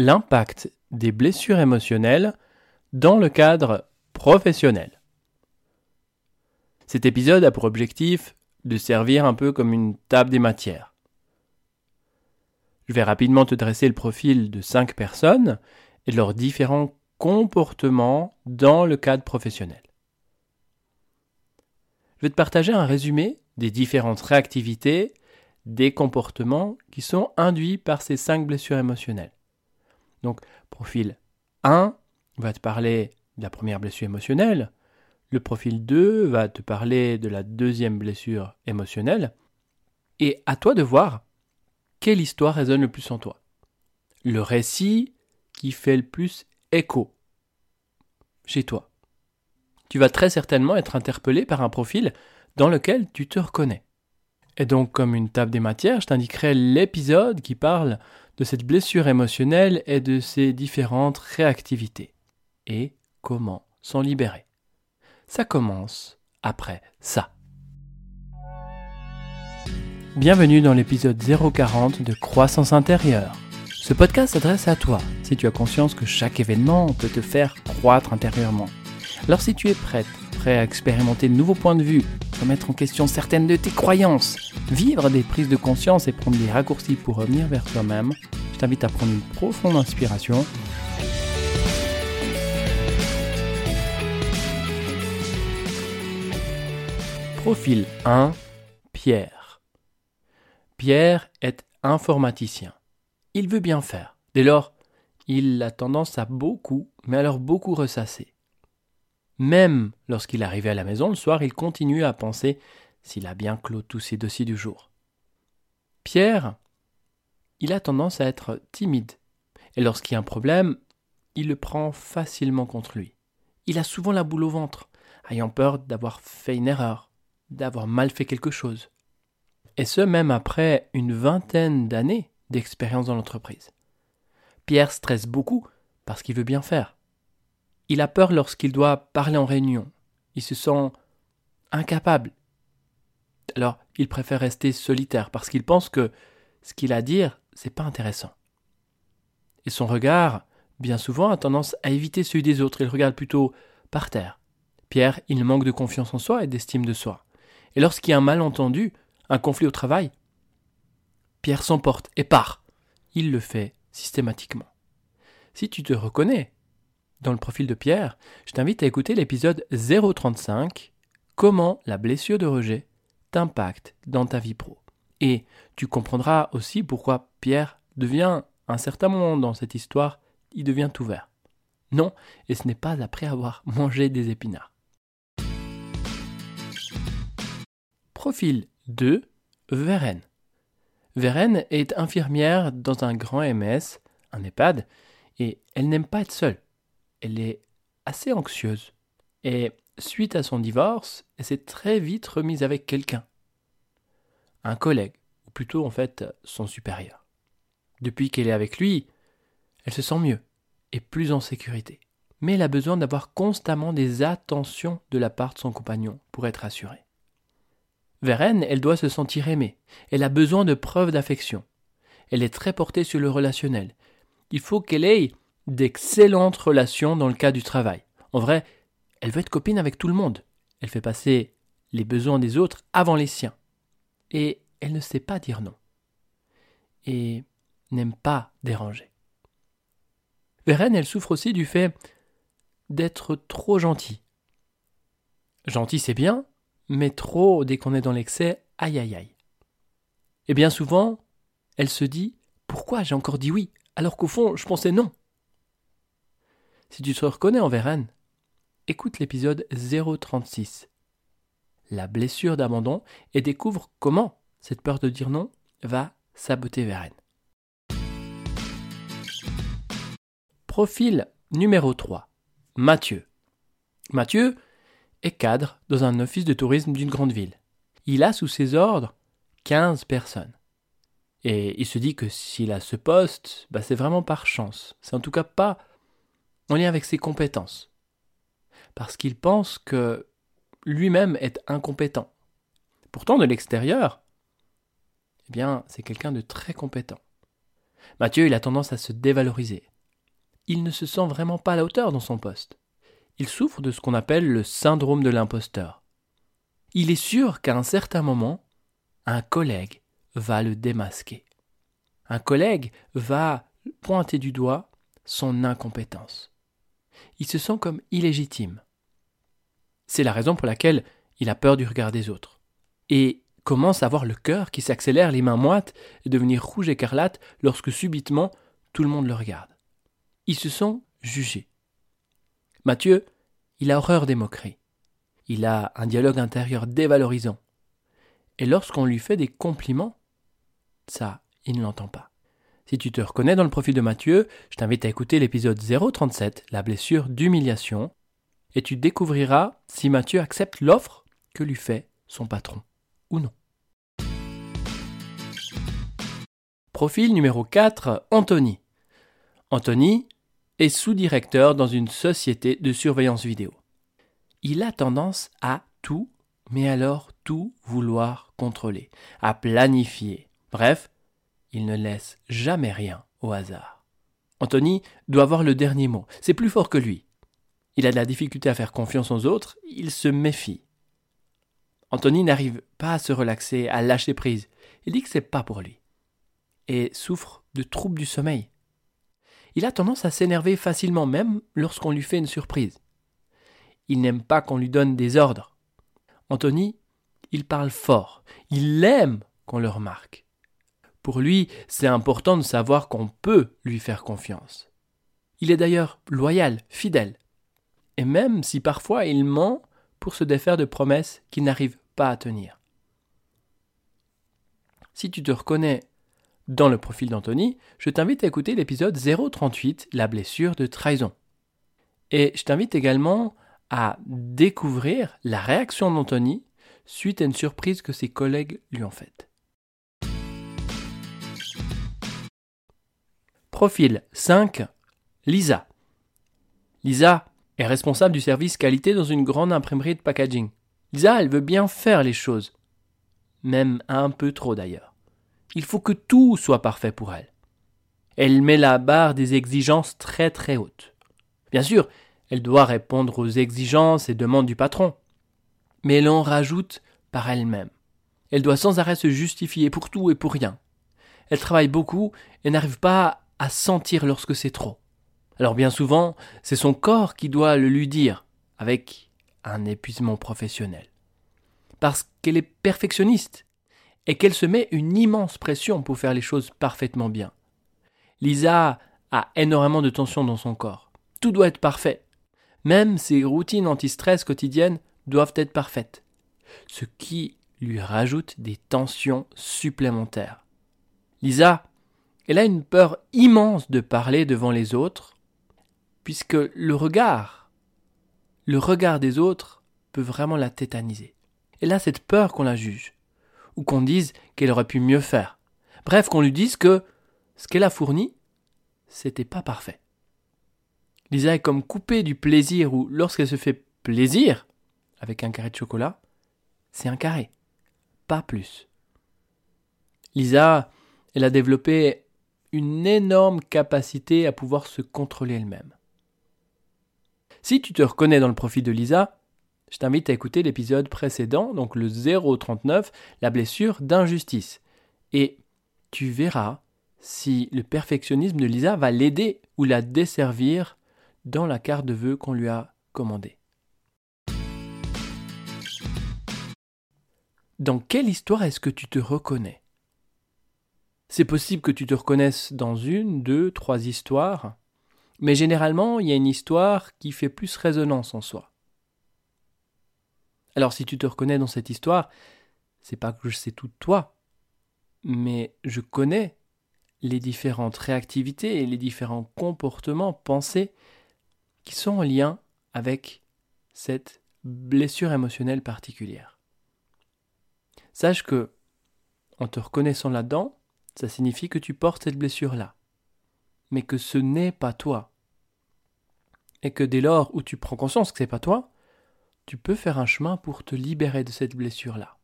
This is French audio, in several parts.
l'impact des blessures émotionnelles dans le cadre professionnel. Cet épisode a pour objectif de servir un peu comme une table des matières. Je vais rapidement te dresser le profil de cinq personnes et leurs différents comportements dans le cadre professionnel. Je vais te partager un résumé des différentes réactivités, des comportements qui sont induits par ces cinq blessures émotionnelles. Donc, profil 1 va te parler de la première blessure émotionnelle. Le profil 2 va te parler de la deuxième blessure émotionnelle. Et à toi de voir quelle histoire résonne le plus en toi. Le récit qui fait le plus écho chez toi. Tu vas très certainement être interpellé par un profil dans lequel tu te reconnais. Et donc, comme une table des matières, je t'indiquerai l'épisode qui parle de cette blessure émotionnelle et de ses différentes réactivités. Et comment s'en libérer? Ça commence après ça. Bienvenue dans l'épisode 040 de Croissance intérieure. Ce podcast s'adresse à toi si tu as conscience que chaque événement peut te faire croître intérieurement. Alors si tu es prête, prêt à expérimenter de nouveaux points de vue, remettre en question certaines de tes croyances, vivre des prises de conscience et prendre des raccourcis pour revenir vers toi-même, je t'invite à prendre une profonde inspiration. Profil 1, Pierre. Pierre est informaticien. Il veut bien faire. Dès lors, il a tendance à beaucoup, mais alors beaucoup ressasser. Même lorsqu'il arrivait à la maison le soir, il continuait à penser s'il a bien clos tous ses dossiers du jour. Pierre, il a tendance à être timide, et lorsqu'il y a un problème, il le prend facilement contre lui. Il a souvent la boule au ventre, ayant peur d'avoir fait une erreur, d'avoir mal fait quelque chose. Et ce, même après une vingtaine d'années d'expérience dans l'entreprise. Pierre stresse beaucoup parce qu'il veut bien faire. Il a peur lorsqu'il doit parler en réunion. Il se sent incapable. Alors, il préfère rester solitaire parce qu'il pense que ce qu'il a à dire, c'est pas intéressant. Et son regard, bien souvent, a tendance à éviter celui des autres. Il regarde plutôt par terre. Pierre, il manque de confiance en soi et d'estime de soi. Et lorsqu'il y a un malentendu, un conflit au travail, Pierre s'emporte et part. Il le fait systématiquement. Si tu te reconnais dans le profil de Pierre, je t'invite à écouter l'épisode 035 Comment la blessure de rejet t'impacte dans ta vie pro. Et tu comprendras aussi pourquoi Pierre devient, à un certain moment dans cette histoire, il devient ouvert. Non, et ce n'est pas après avoir mangé des épinards. Profil 2 Vérène. Vérène est infirmière dans un grand MS, un EHPAD, et elle n'aime pas être seule elle est assez anxieuse. Et suite à son divorce, elle s'est très vite remise avec quelqu'un. Un collègue, ou plutôt en fait son supérieur. Depuis qu'elle est avec lui, elle se sent mieux et plus en sécurité. Mais elle a besoin d'avoir constamment des attentions de la part de son compagnon pour être assurée. Elle, elle doit se sentir aimée. Elle a besoin de preuves d'affection. Elle est très portée sur le relationnel. Il faut qu'elle ait d'excellentes relations dans le cas du travail. En vrai, elle veut être copine avec tout le monde. Elle fait passer les besoins des autres avant les siens. Et elle ne sait pas dire non. Et n'aime pas déranger. Vérène, elle souffre aussi du fait d'être trop gentille. Gentil, c'est bien, mais trop, dès qu'on est dans l'excès, aïe aïe aïe. Et bien souvent, elle se dit Pourquoi j'ai encore dit oui, alors qu'au fond, je pensais non? Si tu te reconnais en Vérène, écoute l'épisode 036, la blessure d'abandon, et découvre comment cette peur de dire non va saboter Vérène. Profil numéro 3. Mathieu. Mathieu est cadre dans un office de tourisme d'une grande ville. Il a sous ses ordres 15 personnes. Et il se dit que s'il a ce poste, bah c'est vraiment par chance. C'est en tout cas pas en lien avec ses compétences. Parce qu'il pense que lui-même est incompétent. Pourtant, de l'extérieur, eh bien, c'est quelqu'un de très compétent. Mathieu, il a tendance à se dévaloriser. Il ne se sent vraiment pas à la hauteur dans son poste. Il souffre de ce qu'on appelle le syndrome de l'imposteur. Il est sûr qu'à un certain moment, un collègue va le démasquer. Un collègue va pointer du doigt son incompétence. Il se sent comme illégitime. C'est la raison pour laquelle il a peur du regard des autres. Et commence à avoir le cœur qui s'accélère, les mains moites, et devenir rouge écarlate lorsque subitement tout le monde le regarde. Il se sent jugé. Mathieu, il a horreur des moqueries. Il a un dialogue intérieur dévalorisant. Et lorsqu'on lui fait des compliments, ça, il ne l'entend pas. Si tu te reconnais dans le profil de Mathieu, je t'invite à écouter l'épisode 037, la blessure d'humiliation, et tu découvriras si Mathieu accepte l'offre que lui fait son patron ou non. Profil numéro 4, Anthony. Anthony est sous-directeur dans une société de surveillance vidéo. Il a tendance à tout, mais alors tout vouloir contrôler, à planifier. Bref, il ne laisse jamais rien au hasard. Anthony doit avoir le dernier mot. C'est plus fort que lui. Il a de la difficulté à faire confiance aux autres, il se méfie. Anthony n'arrive pas à se relaxer, à lâcher prise. Il dit que c'est pas pour lui. Et souffre de troubles du sommeil. Il a tendance à s'énerver facilement, même lorsqu'on lui fait une surprise. Il n'aime pas qu'on lui donne des ordres. Anthony, il parle fort. Il aime qu'on le remarque. Pour lui, c'est important de savoir qu'on peut lui faire confiance. Il est d'ailleurs loyal, fidèle. Et même si parfois il ment pour se défaire de promesses qu'il n'arrive pas à tenir. Si tu te reconnais dans le profil d'Anthony, je t'invite à écouter l'épisode 038, la blessure de trahison. Et je t'invite également à découvrir la réaction d'Anthony suite à une surprise que ses collègues lui ont faite. Profil 5. Lisa. Lisa est responsable du service qualité dans une grande imprimerie de packaging. Lisa, elle veut bien faire les choses. Même un peu trop d'ailleurs. Il faut que tout soit parfait pour elle. Elle met la barre des exigences très très hautes. Bien sûr, elle doit répondre aux exigences et demandes du patron. Mais elle en rajoute par elle-même. Elle doit sans arrêt se justifier pour tout et pour rien. Elle travaille beaucoup et n'arrive pas à sentir lorsque c'est trop. Alors bien souvent, c'est son corps qui doit le lui dire, avec un épuisement professionnel. Parce qu'elle est perfectionniste et qu'elle se met une immense pression pour faire les choses parfaitement bien. Lisa a énormément de tension dans son corps. Tout doit être parfait. Même ses routines anti-stress quotidiennes doivent être parfaites. Ce qui lui rajoute des tensions supplémentaires. Lisa, elle a une peur immense de parler devant les autres, puisque le regard, le regard des autres peut vraiment la tétaniser. Elle a cette peur qu'on la juge, ou qu'on dise qu'elle aurait pu mieux faire. Bref, qu'on lui dise que ce qu'elle a fourni, c'était pas parfait. Lisa est comme coupée du plaisir où, lorsqu'elle se fait plaisir avec un carré de chocolat, c'est un carré, pas plus. Lisa, elle a développé une énorme capacité à pouvoir se contrôler elle-même. Si tu te reconnais dans le profil de Lisa, je t'invite à écouter l'épisode précédent, donc le 039, la blessure d'injustice. Et tu verras si le perfectionnisme de Lisa va l'aider ou la desservir dans la carte de vœux qu'on lui a commandée. Dans quelle histoire est-ce que tu te reconnais? C'est possible que tu te reconnaisses dans une, deux, trois histoires, mais généralement il y a une histoire qui fait plus résonance en soi. Alors si tu te reconnais dans cette histoire, c'est pas que je sais tout de toi, mais je connais les différentes réactivités et les différents comportements, pensés qui sont en lien avec cette blessure émotionnelle particulière. Sache que, en te reconnaissant là-dedans, ça signifie que tu portes cette blessure-là, mais que ce n'est pas toi. Et que dès lors où tu prends conscience que ce n'est pas toi, tu peux faire un chemin pour te libérer de cette blessure-là.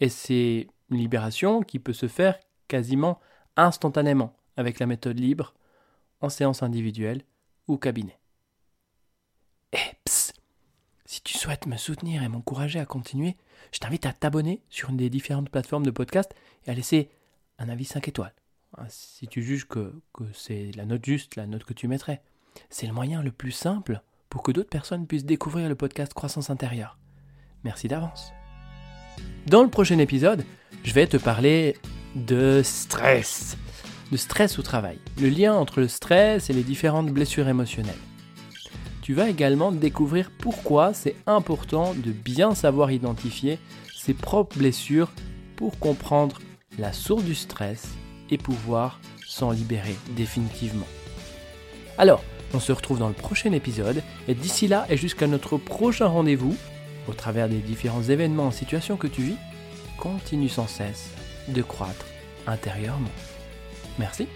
Et c'est une libération qui peut se faire quasiment instantanément, avec la méthode libre, en séance individuelle ou cabinet. Eh, psst Si tu souhaites me soutenir et m'encourager à continuer, je t'invite à t'abonner sur une des différentes plateformes de podcast et à laisser un avis 5 étoiles. Ah, si tu juges que, que c'est la note juste, la note que tu mettrais. C'est le moyen le plus simple pour que d'autres personnes puissent découvrir le podcast Croissance intérieure. Merci d'avance. Dans le prochain épisode, je vais te parler de stress. De stress au travail. Le lien entre le stress et les différentes blessures émotionnelles. Tu vas également découvrir pourquoi c'est important de bien savoir identifier ses propres blessures pour comprendre la source du stress et pouvoir s'en libérer définitivement. Alors, on se retrouve dans le prochain épisode et d'ici là et jusqu'à notre prochain rendez-vous, au travers des différents événements en situation que tu vis, continue sans cesse de croître intérieurement. Merci.